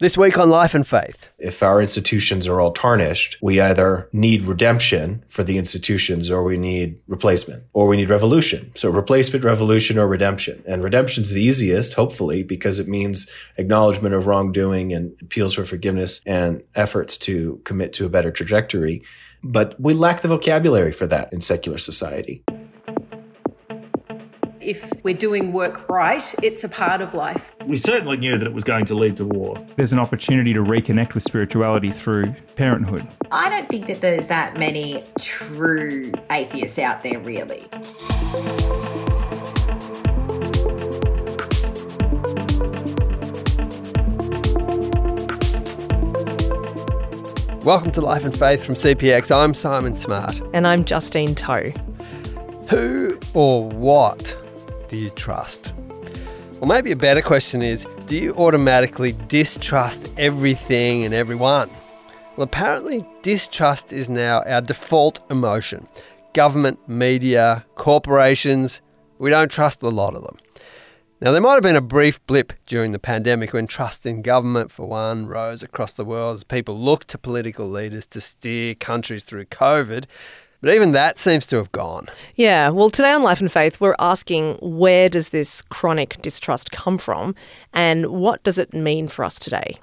This week on Life and Faith. If our institutions are all tarnished, we either need redemption for the institutions or we need replacement or we need revolution. So replacement, revolution, or redemption. And redemption's the easiest, hopefully, because it means acknowledgement of wrongdoing and appeals for forgiveness and efforts to commit to a better trajectory. But we lack the vocabulary for that in secular society if we're doing work right, it's a part of life. We certainly knew that it was going to lead to war. There's an opportunity to reconnect with spirituality through parenthood. I don't think that there's that many true atheists out there, really. Welcome to Life and Faith from CPX. I'm Simon Smart. And I'm Justine Toh. Who or what do you trust? Or maybe a better question is do you automatically distrust everything and everyone? Well, apparently, distrust is now our default emotion. Government, media, corporations, we don't trust a lot of them. Now, there might have been a brief blip during the pandemic when trust in government, for one, rose across the world as people looked to political leaders to steer countries through COVID. But even that seems to have gone. Yeah. Well, today on Life and Faith, we're asking where does this chronic distrust come from and what does it mean for us today?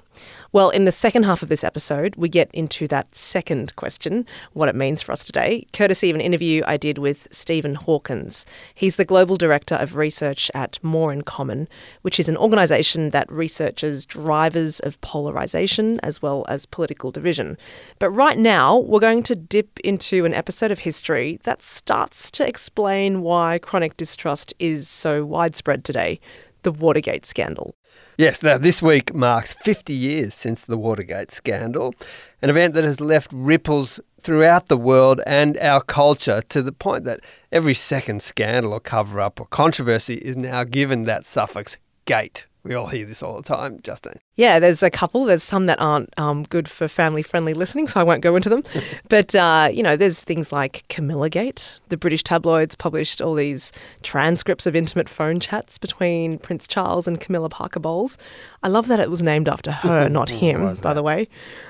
Well, in the second half of this episode, we get into that second question, what it means for us today, courtesy of an interview I did with Stephen Hawkins. He's the Global Director of Research at More in Common, which is an organisation that researches drivers of polarisation as well as political division. But right now, we're going to dip into an episode of history that starts to explain why chronic distrust is so widespread today the Watergate scandal. Yes, now this week marks 50 years since the Watergate scandal, an event that has left ripples throughout the world and our culture to the point that every second scandal or cover up or controversy is now given that suffix gate. We all hear this all the time, Justine. Yeah, there's a couple. There's some that aren't um, good for family friendly listening, so I won't go into them. but, uh, you know, there's things like Camilla Gate. The British tabloids published all these transcripts of intimate phone chats between Prince Charles and Camilla Parker Bowles. I love that it was named after her, not him, by the way.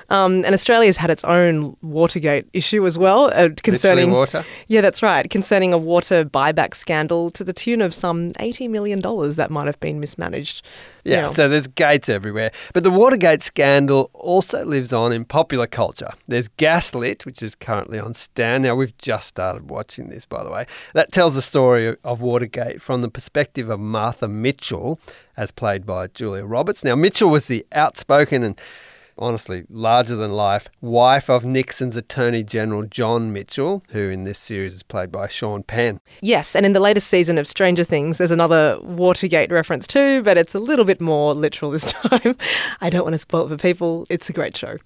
Um, and Australia's had its own Watergate issue as well, uh, concerning water. Yeah, that's right, concerning a water buyback scandal to the tune of some eighty million dollars that might have been mismanaged. Yeah, you know. so there's gates everywhere. But the Watergate scandal also lives on in popular culture. There's Gaslit, which is currently on Stan. Now, we've just started watching this, by the way. That tells the story of Watergate from the perspective of Martha Mitchell, as played by Julia Roberts. Now, Mitchell was the outspoken and honestly larger than life wife of Nixon's Attorney General John Mitchell, who in this series is played by Sean Penn. Yes, and in the latest season of Stranger Things, there's another Watergate reference too, but it's a little bit more literal this time. I don't want to spoil it for people. It's a great show.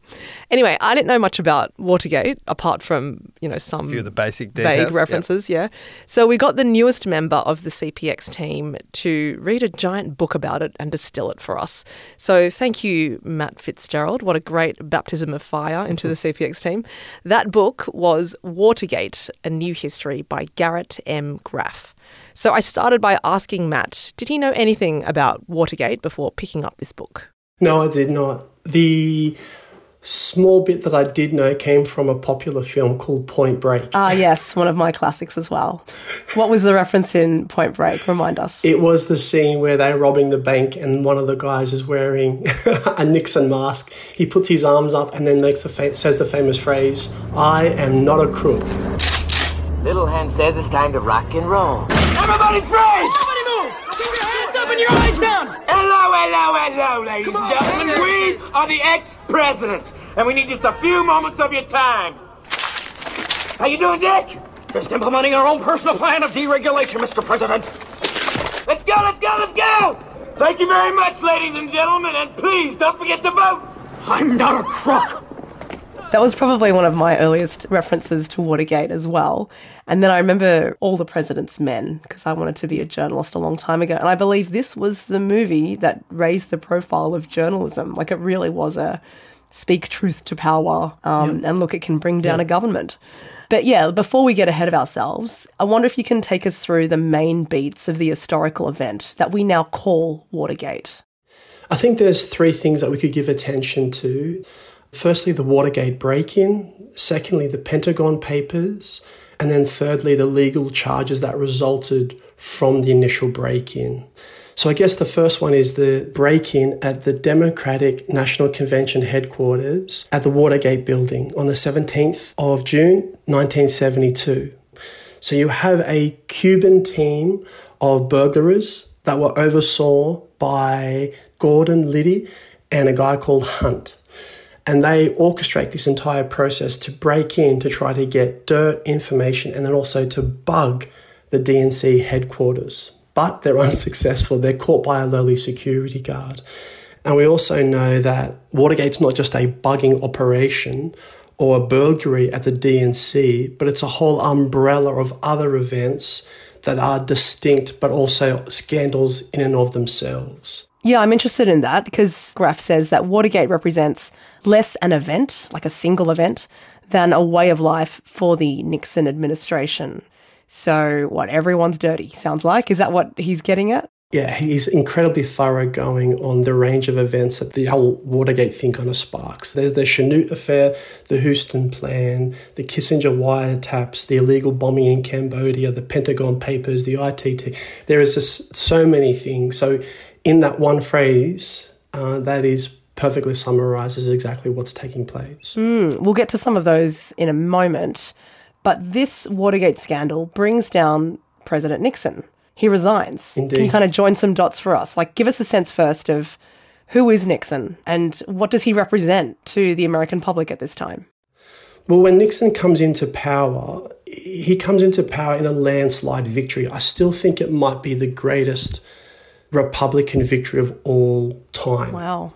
Anyway, I didn't know much about Watergate apart from you know some A few of the basic details. vague references. Yeah, so we got the newest member of the CPX team to read a giant book about it and distill it for us. So thank you, Matt Fitzgerald. What a great baptism of fire into the CPX team. That book was Watergate: A New History by Garrett M. Graff. So I started by asking Matt, did he know anything about Watergate before picking up this book? No, I did not. The small bit that I did know came from a popular film called Point Break. Ah, yes, one of my classics as well. What was the reference in Point Break? Remind us. It was the scene where they're robbing the bank and one of the guys is wearing a Nixon mask. He puts his arms up and then makes the fa- says the famous phrase, "I am not a crook." Little Hen says it's time to rock and roll. Everybody freeze! Everybody move! Keep your hands up and your eyes down! Hello, hello, hello, ladies and gentlemen. We are the ex-presidents, and we need just a few moments of your time. How you doing, Dick? Just implementing our own personal plan of deregulation, Mr. President. Let's go, let's go, let's go! Thank you very much, ladies and gentlemen, and please don't forget to vote. I'm not a crook. That was probably one of my earliest references to Watergate as well. And then I remember All the President's Men, because I wanted to be a journalist a long time ago. And I believe this was the movie that raised the profile of journalism. Like it really was a speak truth to power um, and look, it can bring down a government. But yeah, before we get ahead of ourselves, I wonder if you can take us through the main beats of the historical event that we now call Watergate. I think there's three things that we could give attention to. Firstly, the Watergate break in. Secondly, the Pentagon Papers. And then thirdly, the legal charges that resulted from the initial break in. So I guess the first one is the break in at the Democratic National Convention headquarters at the Watergate building on the 17th of June 1972. So you have a Cuban team of burglars that were oversaw by Gordon Liddy and a guy called Hunt. And they orchestrate this entire process to break in to try to get dirt, information, and then also to bug the DNC headquarters. But they're unsuccessful. They're caught by a lowly security guard. And we also know that Watergate's not just a bugging operation or a burglary at the DNC, but it's a whole umbrella of other events that are distinct but also scandals in and of themselves. Yeah, I'm interested in that because Graff says that Watergate represents less an event, like a single event, than a way of life for the Nixon administration. So, what, everyone's dirty, sounds like? Is that what he's getting at? Yeah, he's incredibly thoroughgoing on the range of events that the whole Watergate thing kind of sparks. There's the Chennault affair, the Houston plan, the Kissinger wiretaps, the illegal bombing in Cambodia, the Pentagon papers, the ITT. There is just so many things. So, in that one phrase, uh, that is perfectly summarizes exactly what's taking place. Mm, we'll get to some of those in a moment. But this Watergate scandal brings down President Nixon. He resigns. Indeed. Can you kind of join some dots for us? Like, give us a sense first of who is Nixon and what does he represent to the American public at this time? Well, when Nixon comes into power, he comes into power in a landslide victory. I still think it might be the greatest Republican victory of all time. Wow.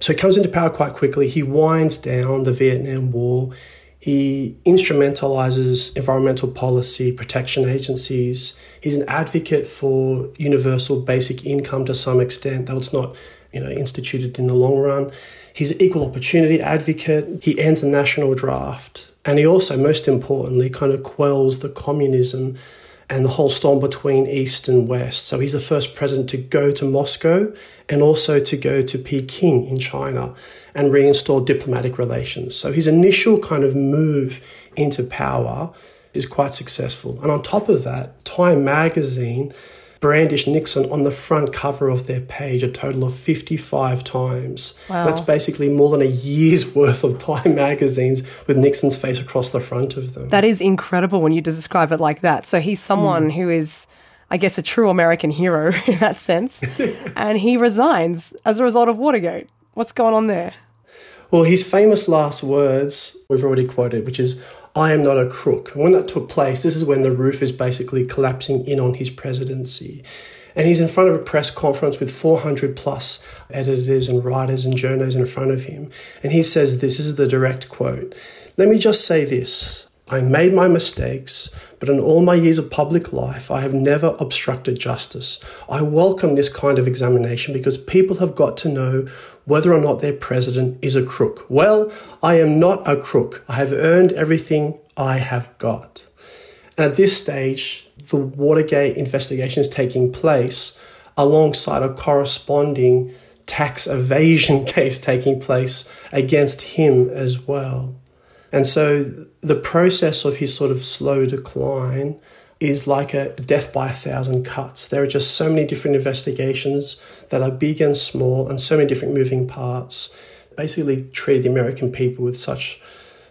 So he comes into power quite quickly. He winds down the Vietnam War. He instrumentalizes environmental policy, protection agencies. He's an advocate for universal basic income to some extent, though it's not you know, instituted in the long run. He's an equal opportunity advocate. He ends the national draft. And he also, most importantly, kind of quells the communism and the whole storm between East and West. So he's the first president to go to Moscow and also to go to Peking in China and reinstall diplomatic relations. So his initial kind of move into power is quite successful. And on top of that, Time magazine brandished Nixon on the front cover of their page a total of 55 times. Wow. That's basically more than a year's worth of Time magazines with Nixon's face across the front of them. That is incredible when you describe it like that. So he's someone hmm. who is, I guess, a true American hero in that sense. and he resigns as a result of Watergate. What's going on there? Well, his famous last words we've already quoted, which is, I am not a crook. And when that took place, this is when the roof is basically collapsing in on his presidency. And he's in front of a press conference with 400 plus editors and writers and journalists in front of him. And he says this, this is the direct quote. Let me just say this. I made my mistakes, but in all my years of public life, I have never obstructed justice. I welcome this kind of examination because people have got to know whether or not their president is a crook. Well, I am not a crook. I have earned everything I have got. And at this stage, the Watergate investigation is taking place alongside a corresponding tax evasion case taking place against him as well. And so the process of his sort of slow decline is like a death by a thousand cuts. There are just so many different investigations that are big and small and so many different moving parts. Basically, treated the American people with such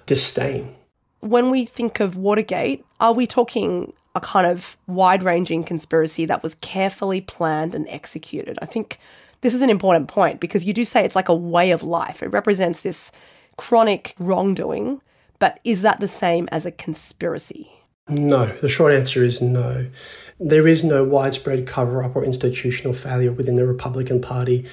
disdain. When we think of Watergate, are we talking a kind of wide ranging conspiracy that was carefully planned and executed? I think this is an important point because you do say it's like a way of life. It represents this chronic wrongdoing, but is that the same as a conspiracy? No, the short answer is no. There is no widespread cover up or institutional failure within the Republican Party.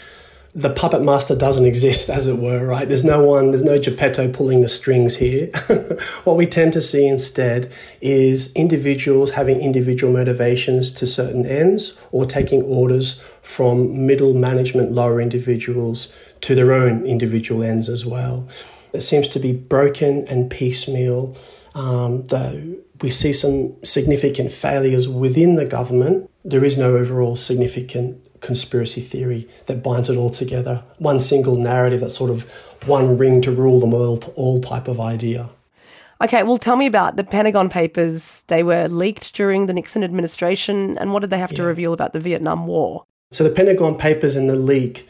The puppet master doesn't exist, as it were, right? There's no one, there's no Geppetto pulling the strings here. what we tend to see instead is individuals having individual motivations to certain ends or taking orders from middle management, lower individuals to their own individual ends as well. It seems to be broken and piecemeal, um, though we see some significant failures within the government. There is no overall significant conspiracy theory that binds it all together. One single narrative, that sort of one ring to rule them all, all type of idea. Okay, well, tell me about the Pentagon Papers. They were leaked during the Nixon administration, and what did they have to reveal about the Vietnam War? So the Pentagon Papers and the leak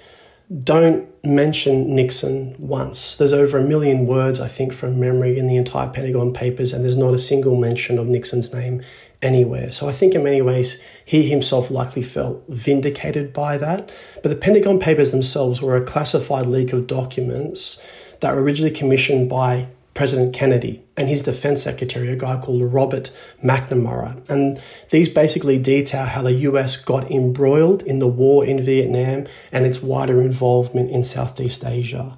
don't mention Nixon once. There's over a million words, I think, from memory in the entire Pentagon Papers, and there's not a single mention of Nixon's name anywhere. So I think in many ways he himself likely felt vindicated by that. But the Pentagon Papers themselves were a classified leak of documents that were originally commissioned by President Kennedy and his defense secretary, a guy called Robert McNamara. And these basically detail how the US got embroiled in the war in Vietnam and its wider involvement in Southeast Asia,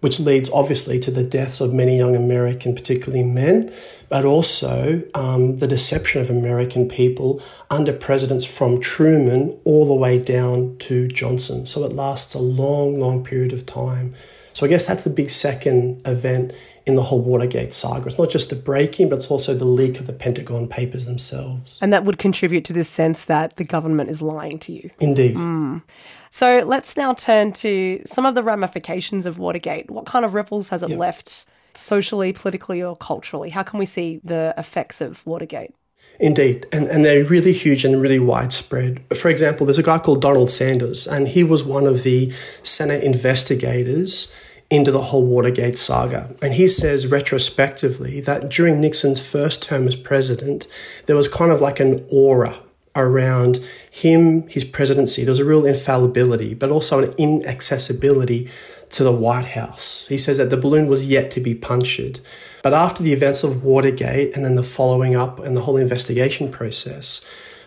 which leads obviously to the deaths of many young American, particularly men, but also um, the deception of American people under presidents from Truman all the way down to Johnson. So it lasts a long, long period of time. So I guess that's the big second event in the whole Watergate saga. It's not just the breaking, but it's also the leak of the Pentagon Papers themselves. And that would contribute to this sense that the government is lying to you. Indeed. Mm. So let's now turn to some of the ramifications of Watergate. What kind of ripples has it Yeah. left socially, politically, or culturally? How can we see the effects of Watergate? Indeed, and, and they're really huge and really widespread. For example, there's a guy called Donald Sanders, and he was one of the Senate investigators into the whole Watergate saga. And he says retrospectively that during Nixon's first term as president, there was kind of like an aura around him, his presidency. There was a real infallibility, but also an inaccessibility to the White House. He says that the balloon was yet to be punctured. But after the events of Watergate and then the following up and the whole investigation process,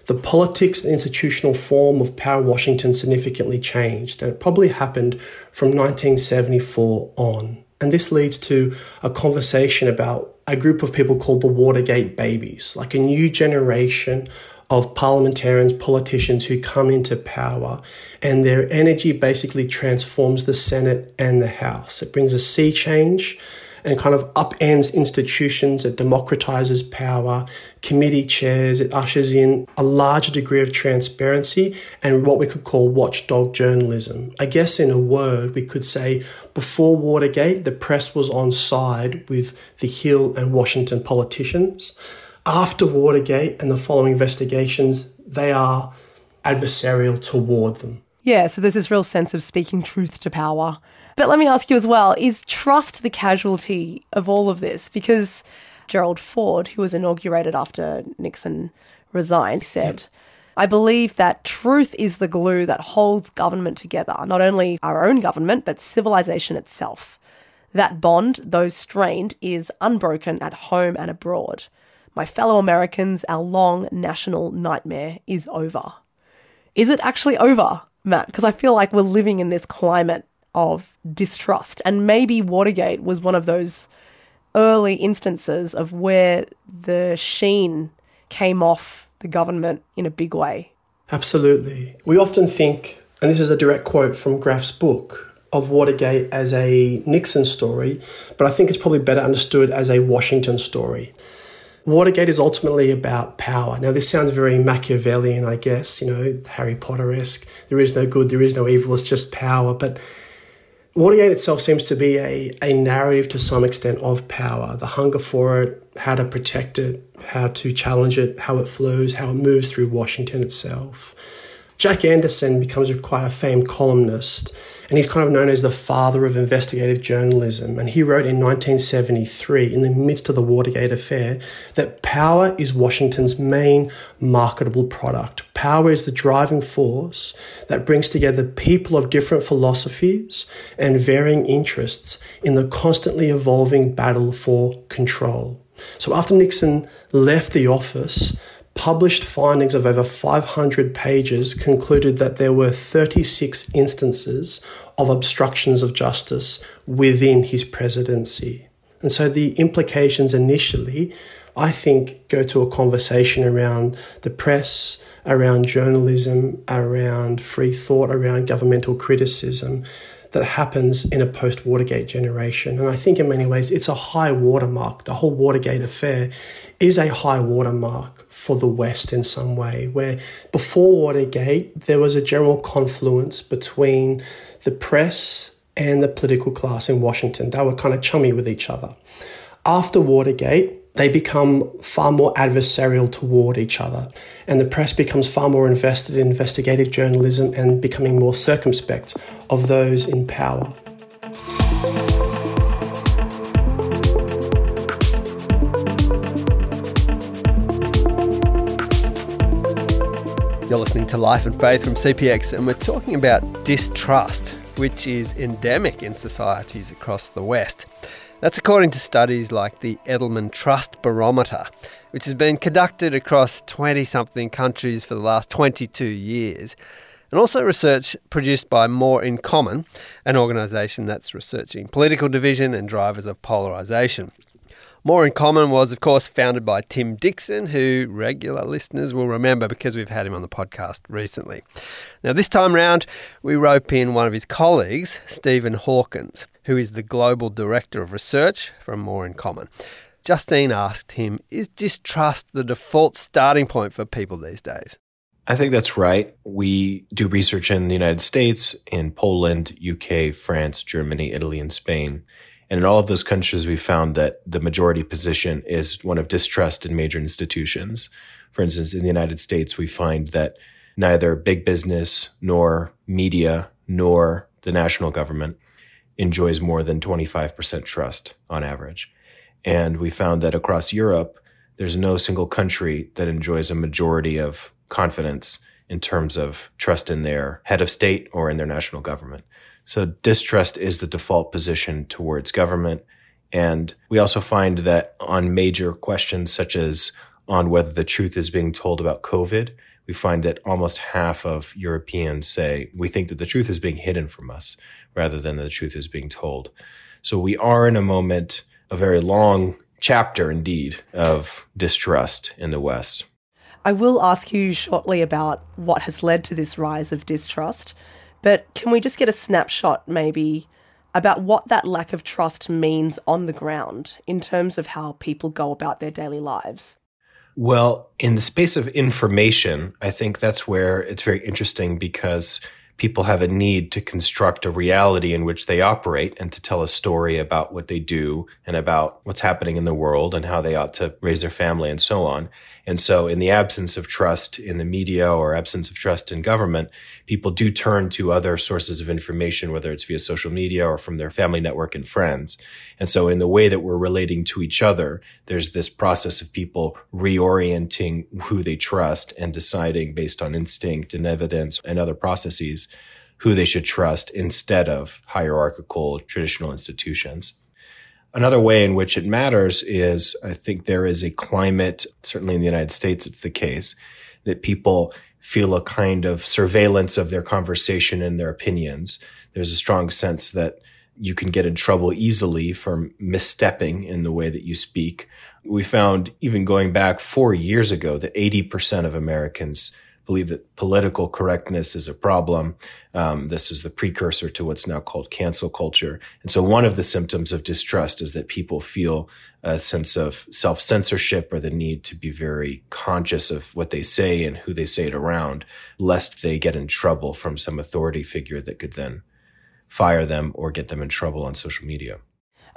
the politics and institutional form of power in Washington significantly changed. And it probably happened from 1974 on. And this leads to a conversation about a group of people called the Watergate babies, like a new generation of parliamentarians, politicians who come into power, and their energy basically transforms the Senate and the House. It brings a sea change and kind of upends institutions, it democratizes power, committee chairs, it ushers in a larger degree of transparency and what we could call watchdog journalism. I guess, in a word, we could say before Watergate, the press was on side with the Hill and Washington politicians. After Watergate and the following investigations, they are adversarial toward them. Yeah, so there's this real sense of speaking truth to power. But let me ask you as well is trust the casualty of all of this? Because Gerald Ford, who was inaugurated after Nixon resigned, said, I believe that truth is the glue that holds government together, not only our own government, but civilization itself. That bond, though strained, is unbroken at home and abroad. My fellow Americans, our long national nightmare is over. Is it actually over, Matt? Because I feel like we're living in this climate of distrust. And maybe Watergate was one of those early instances of where the sheen came off the government in a big way. Absolutely. We often think, and this is a direct quote from Graff's book, of Watergate as a Nixon story, but I think it's probably better understood as a Washington story. Watergate is ultimately about power. Now, this sounds very Machiavellian, I guess, you know, Harry Potter esque. There is no good, there is no evil, it's just power. But Watergate itself seems to be a, a narrative to some extent of power, the hunger for it, how to protect it, how to challenge it, how it flows, how it moves through Washington itself. Jack Anderson becomes quite a famed columnist, and he's kind of known as the father of investigative journalism. And he wrote in 1973, in the midst of the Watergate affair, that power is Washington's main marketable product. Power is the driving force that brings together people of different philosophies and varying interests in the constantly evolving battle for control. So after Nixon left the office, published findings of over 500 pages concluded that there were 36 instances of obstructions of justice within his presidency. And so the implications initially, I think, go to a conversation around the press, around journalism, around free thought, around governmental criticism that happens in a post Watergate generation. And I think in many ways it's a high watermark. The whole Watergate affair is a high watermark for the West in some way, where before Watergate, there was a general confluence between the press and the political class in Washington. They were kind of chummy with each other. After Watergate, they become far more adversarial toward each other, and the press becomes far more invested in investigative journalism and becoming more circumspect of those in power. You're listening to Life and Faith from CPX, and we're talking about distrust, which is endemic in societies across the West. That's according to studies like the Edelman Trust Barometer, which has been conducted across 20 something countries for the last 22 years, and also research produced by More in Common, an organisation that's researching political division and drivers of polarisation. More in Common was, of course, founded by Tim Dixon, who regular listeners will remember because we've had him on the podcast recently. Now, this time round, we rope in one of his colleagues, Stephen Hawkins, who is the Global Director of Research from More in Common. Justine asked him, Is distrust the default starting point for people these days? I think that's right. We do research in the United States, in Poland, UK, France, Germany, Italy, and Spain. And in all of those countries, we found that the majority position is one of distrust in major institutions. For instance, in the United States, we find that neither big business nor media nor the national government enjoys more than 25% trust on average. And we found that across Europe, there's no single country that enjoys a majority of confidence in terms of trust in their head of state or in their national government. So distrust is the default position towards government. And we also find that on major questions such as on whether the truth is being told about COVID, we find that almost half of Europeans say we think that the truth is being hidden from us rather than the truth is being told. So we are in a moment, a very long chapter indeed, of distrust in the West. I will ask you shortly about what has led to this rise of distrust. But can we just get a snapshot, maybe, about what that lack of trust means on the ground in terms of how people go about their daily lives? Well, in the space of information, I think that's where it's very interesting because people have a need to construct a reality in which they operate and to tell a story about what they do and about what's happening in the world and how they ought to raise their family and so on. And so in the absence of trust in the media or absence of trust in government, people do turn to other sources of information, whether it's via social media or from their family network and friends. And so in the way that we're relating to each other, there's this process of people reorienting who they trust and deciding based on instinct and evidence and other processes who they should trust instead of hierarchical traditional institutions. Another way in which it matters is I think there is a climate, certainly in the United States, it's the case that people feel a kind of surveillance of their conversation and their opinions. There's a strong sense that you can get in trouble easily for misstepping in the way that you speak. We found even going back four years ago that 80% of Americans believe that political correctness is a problem. Um, this is the precursor to what's now called cancel culture. And so one of the symptoms of distrust is that people feel a sense of self censorship or the need to be very conscious of what they say and who they say it around, lest they get in trouble from some authority figure that could then fire them or get them in trouble on social media.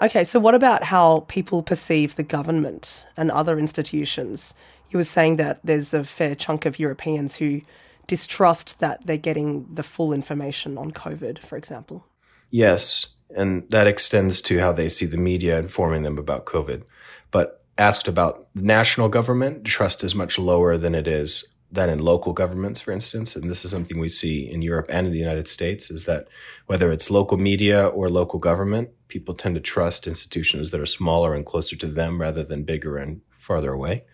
Okay, so what about how people perceive the government and other institutions? He was saying that there's a fair chunk of Europeans who distrust that they're getting the full information on COVID, for example. Yes, and that extends to how they see the media informing them about COVID. But asked about national government, trust is much lower than it is than in local governments, for instance. And this is something we see in Europe and in the United States is that whether it's local media or local government, people tend to trust institutions that are smaller and closer to them rather than bigger and farther away.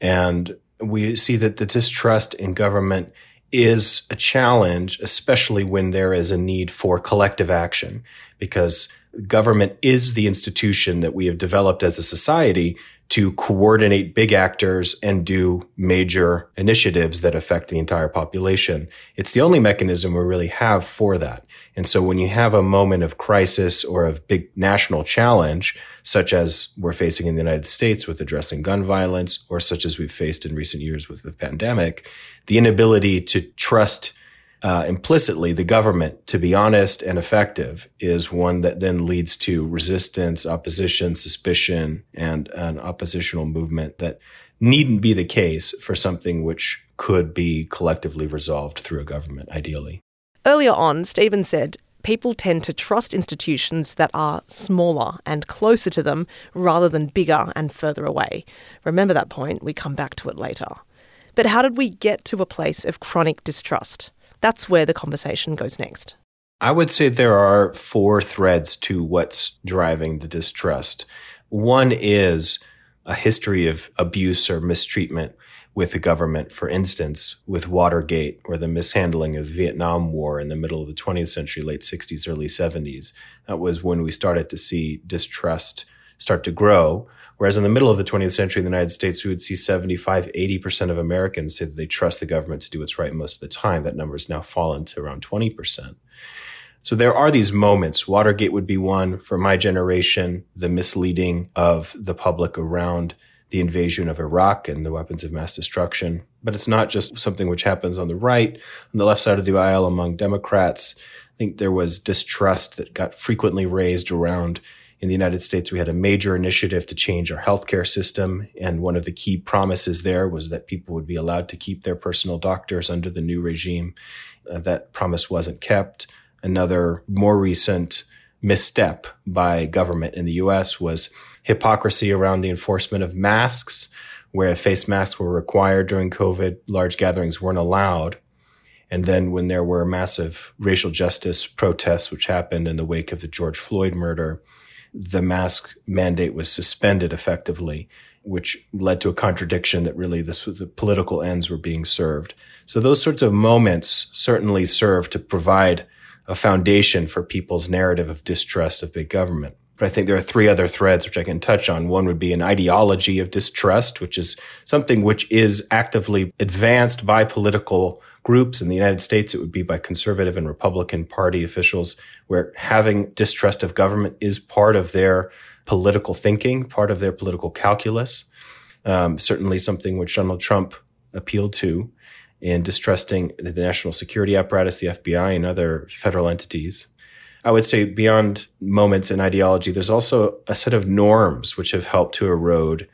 And we see that the distrust in government is a challenge, especially when there is a need for collective action, because government is the institution that we have developed as a society to coordinate big actors and do major initiatives that affect the entire population. It's the only mechanism we really have for that. And so when you have a moment of crisis or of big national challenge, such as we're facing in the United States with addressing gun violence, or such as we've faced in recent years with the pandemic, the inability to trust uh, implicitly the government to be honest and effective is one that then leads to resistance, opposition, suspicion, and an oppositional movement that needn't be the case for something which could be collectively resolved through a government, ideally. Earlier on, Stephen said people tend to trust institutions that are smaller and closer to them rather than bigger and further away. Remember that point, we come back to it later. But how did we get to a place of chronic distrust? That's where the conversation goes next. I would say there are four threads to what's driving the distrust. One is a history of abuse or mistreatment with the government, for instance, with Watergate or the mishandling of Vietnam War in the middle of the 20th century, late 60s, early 70s. That was when we started to see distrust start to grow. Whereas in the middle of the 20th century in the United States, we would see 75, 80% of Americans say that they trust the government to do what's right most of the time. That number has now fallen to around 20%. So there are these moments. Watergate would be one for my generation, the misleading of the public around the invasion of Iraq and the weapons of mass destruction. But it's not just something which happens on the right, on the left side of the aisle among Democrats. I think there was distrust that got frequently raised around in the United States, we had a major initiative to change our healthcare system. And one of the key promises there was that people would be allowed to keep their personal doctors under the new regime. Uh, that promise wasn't kept. Another more recent misstep by government in the US was hypocrisy around the enforcement of masks, where face masks were required during COVID, large gatherings weren't allowed. And then when there were massive racial justice protests, which happened in the wake of the George Floyd murder, the mask mandate was suspended effectively, which led to a contradiction that really this was the political ends were being served. So those sorts of moments certainly serve to provide a foundation for people's narrative of distrust of big government. But I think there are three other threads which I can touch on. One would be an ideology of distrust, which is something which is actively advanced by political groups. In the United States, it would be by conservative and Republican Party officials, where having distrust of government is part of their political thinking, part of their political calculus. Um, certainly something which Donald Trump appealed to in distrusting the national security apparatus, the FBI, and other federal entities. I would say beyond moments in ideology, there's also a set of norms which have helped to erode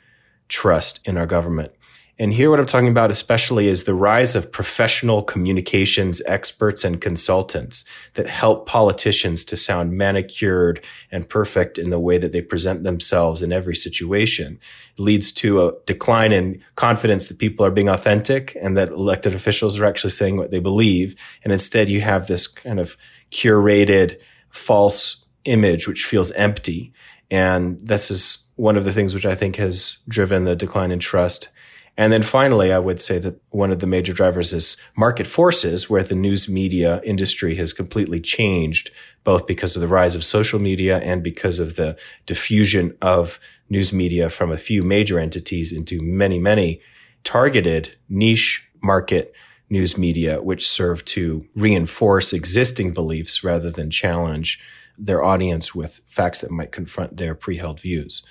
trust in our government. And here, what I'm talking about especially is the rise of professional communications experts and consultants that help politicians to sound manicured and perfect in the way that they present themselves in every situation. It leads to a decline in confidence that people are being authentic and that elected officials are actually saying what they believe. And instead, you have this kind of curated false image, which feels empty. And this is one of the things which I think has driven the decline in trust and then finally, I would say that one of the major drivers is market forces, where the news media industry has completely changed, both because of the rise of social media and because of the diffusion of news media from a few major entities into many, many targeted niche market news media, which serve to reinforce existing beliefs rather than challenge their audience with facts that might confront their pre-held views.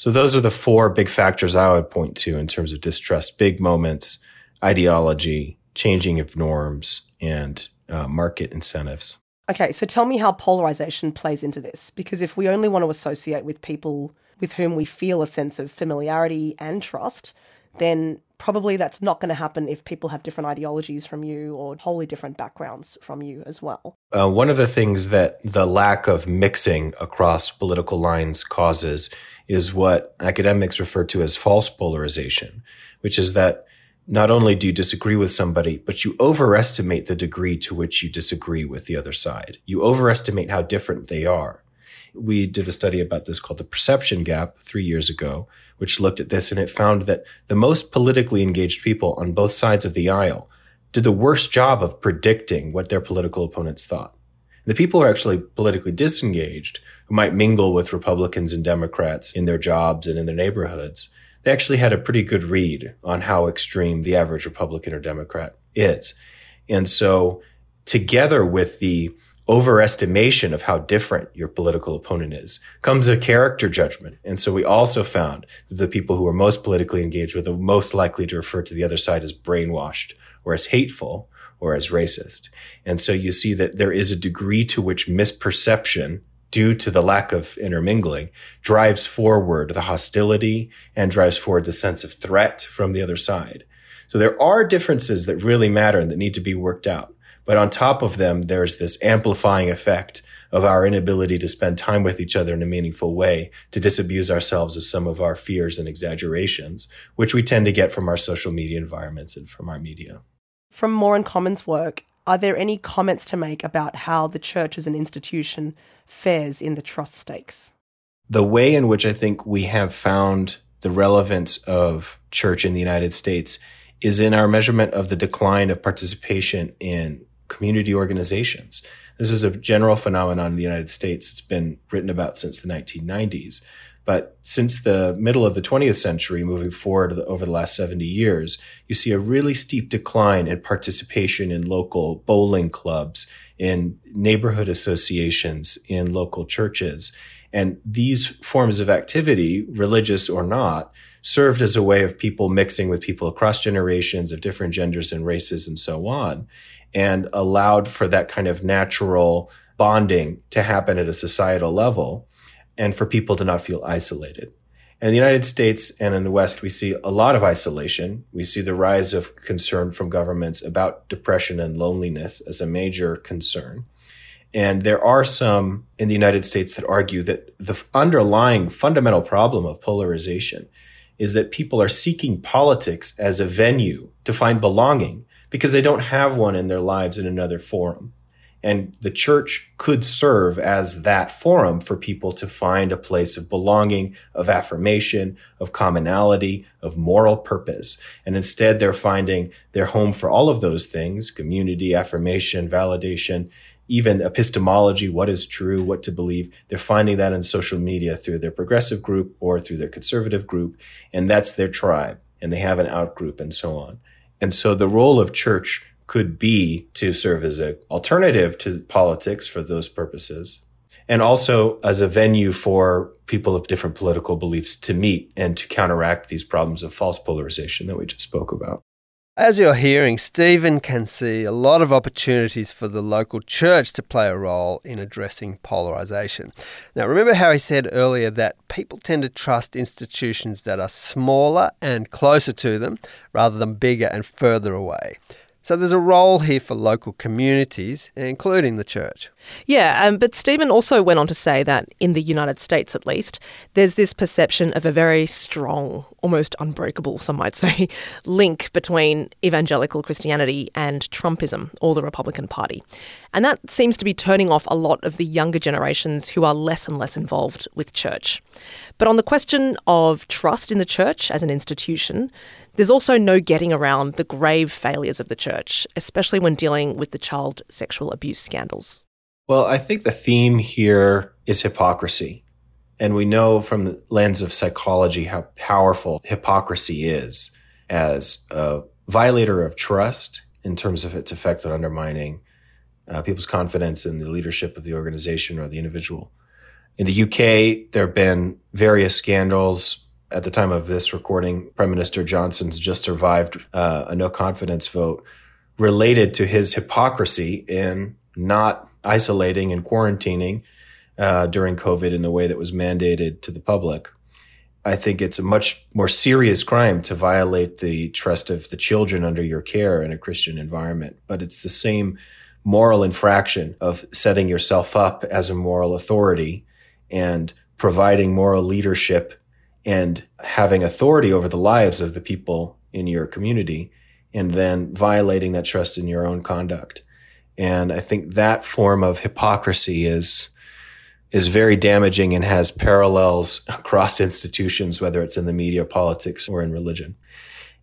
So those are the four big factors I would point to in terms of distrust, big moments, ideology, changing of norms, and uh, market incentives. Okay, so tell me how polarization plays into this. Because if we only want to associate with people with whom we feel a sense of familiarity and trust, then probably that's not going to happen if people have different ideologies from you or wholly different backgrounds from you as well. Uh, one of the things that the lack of mixing across political lines causes is what academics refer to as false polarization, which is that not only do you disagree with somebody, but you overestimate the degree to which you disagree with the other side. You overestimate how different they are. We did a study about this called the perception gap three years ago, which looked at this and it found that the most politically engaged people on both sides of the aisle did the worst job of predicting what their political opponents thought. The people who are actually politically disengaged, who might mingle with Republicans and Democrats in their jobs and in their neighborhoods, they actually had a pretty good read on how extreme the average Republican or Democrat is. And so together with the overestimation of how different your political opponent is comes a character judgment. And so we also found that the people who are most politically engaged were the most likely to refer to the other side as brainwashed or as hateful or as racist. And so you see that there is a degree to which misperception due to the lack of intermingling drives forward the hostility and drives forward the sense of threat from the other side. So there are differences that really matter and that need to be worked out. But on top of them, there's this amplifying effect of our inability to spend time with each other in a meaningful way, to disabuse ourselves of some of our fears and exaggerations, which we tend to get from our social media environments and from our media. From More in Common's work, are there any comments to make about how the church as an institution fares in the trust stakes? The way in which I think we have found the relevance of church in the United States is in our measurement of the decline of participation in community organizations. This is a general phenomenon in the United States. It's been written about since the 1990s. But since the middle of the 20th century, moving forward over the last 70 years, you see a really steep decline in participation in local bowling clubs, in neighborhood associations, in local churches. And these forms of activity, religious or not, served as a way of people mixing with people across generations of different genders and races and so on and allowed for that kind of natural bonding to happen at a societal level and for people to not feel isolated. In the United States and in the West, we see a lot of isolation. We see the rise of concern from governments about depression and loneliness as a major concern. And there are some in the United States that argue that the underlying fundamental problem of polarization is that people are seeking politics as a venue to find belonging because they don't have one in their lives in another forum. And the church could serve as that forum for people to find a place of belonging, of affirmation, of commonality, of moral purpose. And instead, they're finding their home for all of those things, community, affirmation, validation, even epistemology, what is true, what to believe. They're finding that in social media through their progressive group or through their conservative group. And that's their tribe. And they have an out group and so on. And so the role of church could be to serve as an alternative to politics for those purposes. And also as a venue for people of different political beliefs to meet and to counteract these problems of false polarization that we just spoke about. As you're hearing, Stephen can see a lot of opportunities for the local church to play a role in addressing polarisation. Now, remember how he said earlier that people tend to trust institutions that are smaller and closer to them rather than bigger and further away. So there's a role here for local communities, including the church. Yeah, um, but Stephen also went on to say that in the United States, at least, there's this perception of a very strong, almost unbreakable, some might say, link between evangelical Christianity and Trumpism or the Republican Party. And that seems to be turning off a lot of the younger generations who are less and less involved with church. But on the question of trust in the church as an institution, there's also no getting around the grave failures of the church, especially when dealing with the child sexual abuse scandals. Well, I think the theme here is hypocrisy. And we know from the lens of psychology how powerful hypocrisy is as a violator of trust in terms of its effect on undermining uh, people's confidence in the leadership of the organization or the individual. In the UK, there have been various scandals at the time of this recording, Prime Minister Johnson's just survived uh, a no confidence vote related to his hypocrisy in not isolating and quarantining uh, during COVID in the way that was mandated to the public. I think it's a much more serious crime to violate the trust of the children under your care in a Christian environment, but it's the same moral infraction of setting yourself up as a moral authority and providing moral leadership and having authority over the lives of the people in your community and then violating that trust in your own conduct. And I think that form of hypocrisy is, is very damaging and has parallels across institutions, whether it's in the media, politics, or in religion.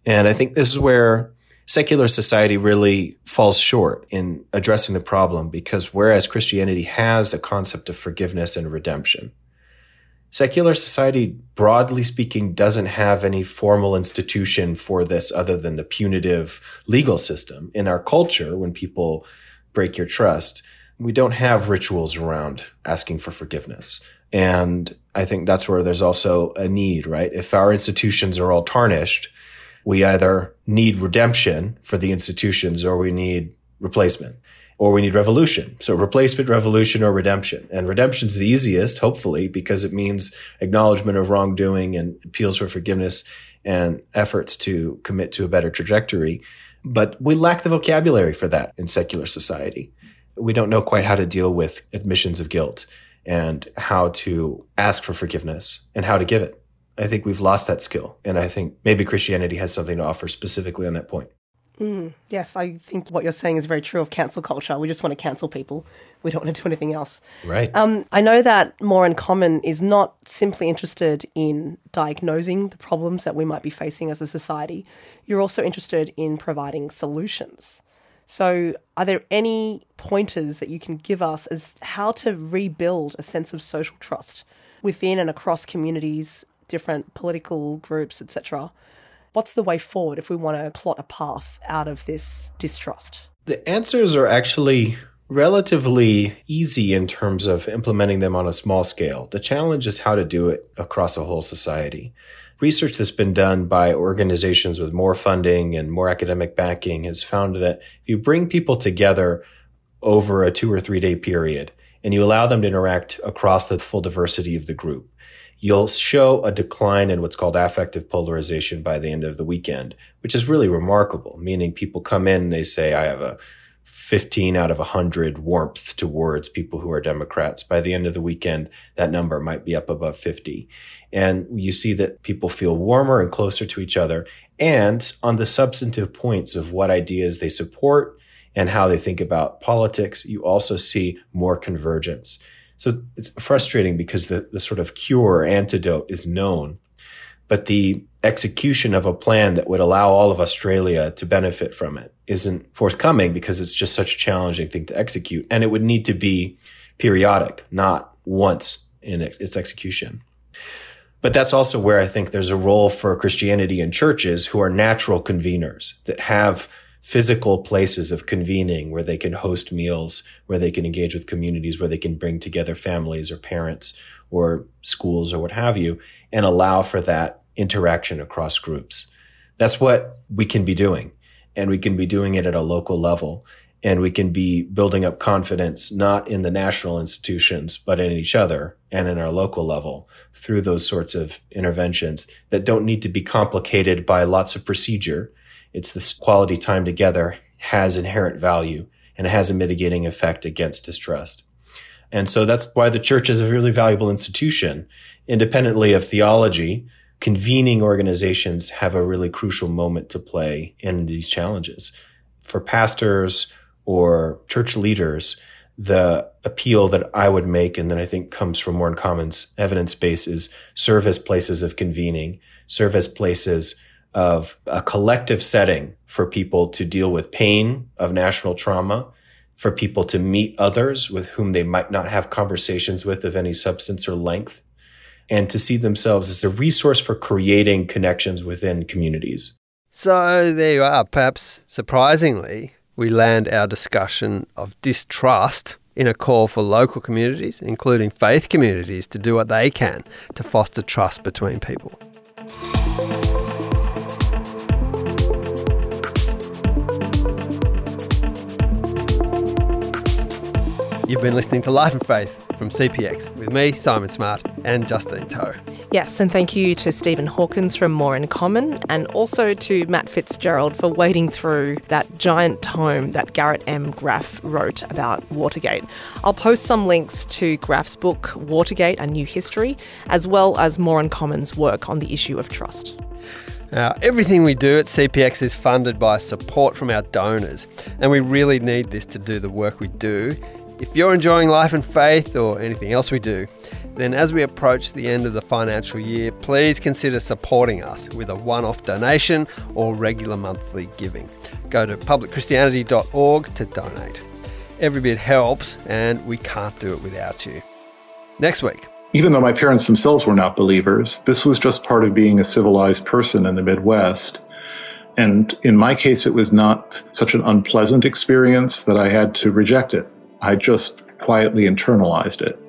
And I think this is where secular society really falls short in addressing the problem because whereas Christianity has a concept of forgiveness and redemption, Secular society, broadly speaking, doesn't have any formal institution for this other than the punitive legal system. In our culture, when people break your trust, we don't have rituals around asking for forgiveness. And I think that's where there's also a need, right? If our institutions are all tarnished, we either need redemption for the institutions or we need replacement or we need revolution. So replacement, revolution, or redemption. And redemption is the easiest, hopefully, because it means acknowledgement of wrongdoing and appeals for forgiveness and efforts to commit to a better trajectory. But we lack the vocabulary for that in secular society. We don't know quite how to deal with admissions of guilt and how to ask for forgiveness and how to give it. I think we've lost that skill. And I think maybe Christianity has something to offer specifically on that point. Mm, yes, I think what you're saying is very true of cancel culture. We just want to cancel people. We don't want to do anything else. Right. Um, I know that More in Common is not simply interested in diagnosing the problems that we might be facing as a society. You're also interested in providing solutions. So, are there any pointers that you can give us as how to rebuild a sense of social trust within and across communities, different political groups, etc.? What's the way forward if we want to plot a path out of this distrust? The answers are actually relatively easy in terms of implementing them on a small scale. The challenge is how to do it across a whole society. Research that's been done by organizations with more funding and more academic backing has found that if you bring people together over a two or three day period and you allow them to interact across the full diversity of the group, you'll show a decline in what's called affective polarization by the end of the weekend, which is really remarkable, meaning people come in and they say, I have a 15 out of 100 warmth towards people who are Democrats. By the end of the weekend, that number might be up above 50. And you see that people feel warmer and closer to each other. And on the substantive points of what ideas they support and how they think about politics, you also see more convergence. So it's frustrating because the, the sort of cure or antidote is known, but the execution of a plan that would allow all of Australia to benefit from it isn't forthcoming because it's just such a challenging thing to execute. And it would need to be periodic, not once in its execution. But that's also where I think there's a role for Christianity and churches who are natural conveners that have physical places of convening where they can host meals, where they can engage with communities, where they can bring together families or parents or schools or what have you, and allow for that interaction across groups. That's what we can be doing. And we can be doing it at a local level. And we can be building up confidence, not in the national institutions, but in each other and in our local level through those sorts of interventions that don't need to be complicated by lots of procedure it's this quality time together has inherent value and it has a mitigating effect against distrust. And so that's why the church is a really valuable institution. Independently of theology, convening organizations have a really crucial moment to play in these challenges. For pastors or church leaders, the appeal that I would make, and that I think comes from in Common's evidence base, is serve as places of convening, serve as places of a collective setting for people to deal with pain of national trauma, for people to meet others with whom they might not have conversations with of any substance or length, and to see themselves as a resource for creating connections within communities. So there you are. Perhaps surprisingly, we land our discussion of distrust in a call for local communities, including faith communities, to do what they can to foster trust between people. You've been listening to Life and Faith from CPX with me, Simon Smart, and Justine Toh. Yes, and thank you to Stephen Hawkins from More in Common and also to Matt Fitzgerald for wading through that giant tome that Garrett M. Graff wrote about Watergate. I'll post some links to Graff's book, Watergate A New History, as well as More in Common's work on the issue of trust. Now, everything we do at CPX is funded by support from our donors, and we really need this to do the work we do if you're enjoying Life and Faith or anything else we do, then as we approach the end of the financial year, please consider supporting us with a one off donation or regular monthly giving. Go to publicchristianity.org to donate. Every bit helps, and we can't do it without you. Next week, even though my parents themselves were not believers, this was just part of being a civilized person in the Midwest. And in my case, it was not such an unpleasant experience that I had to reject it. I just quietly internalized it.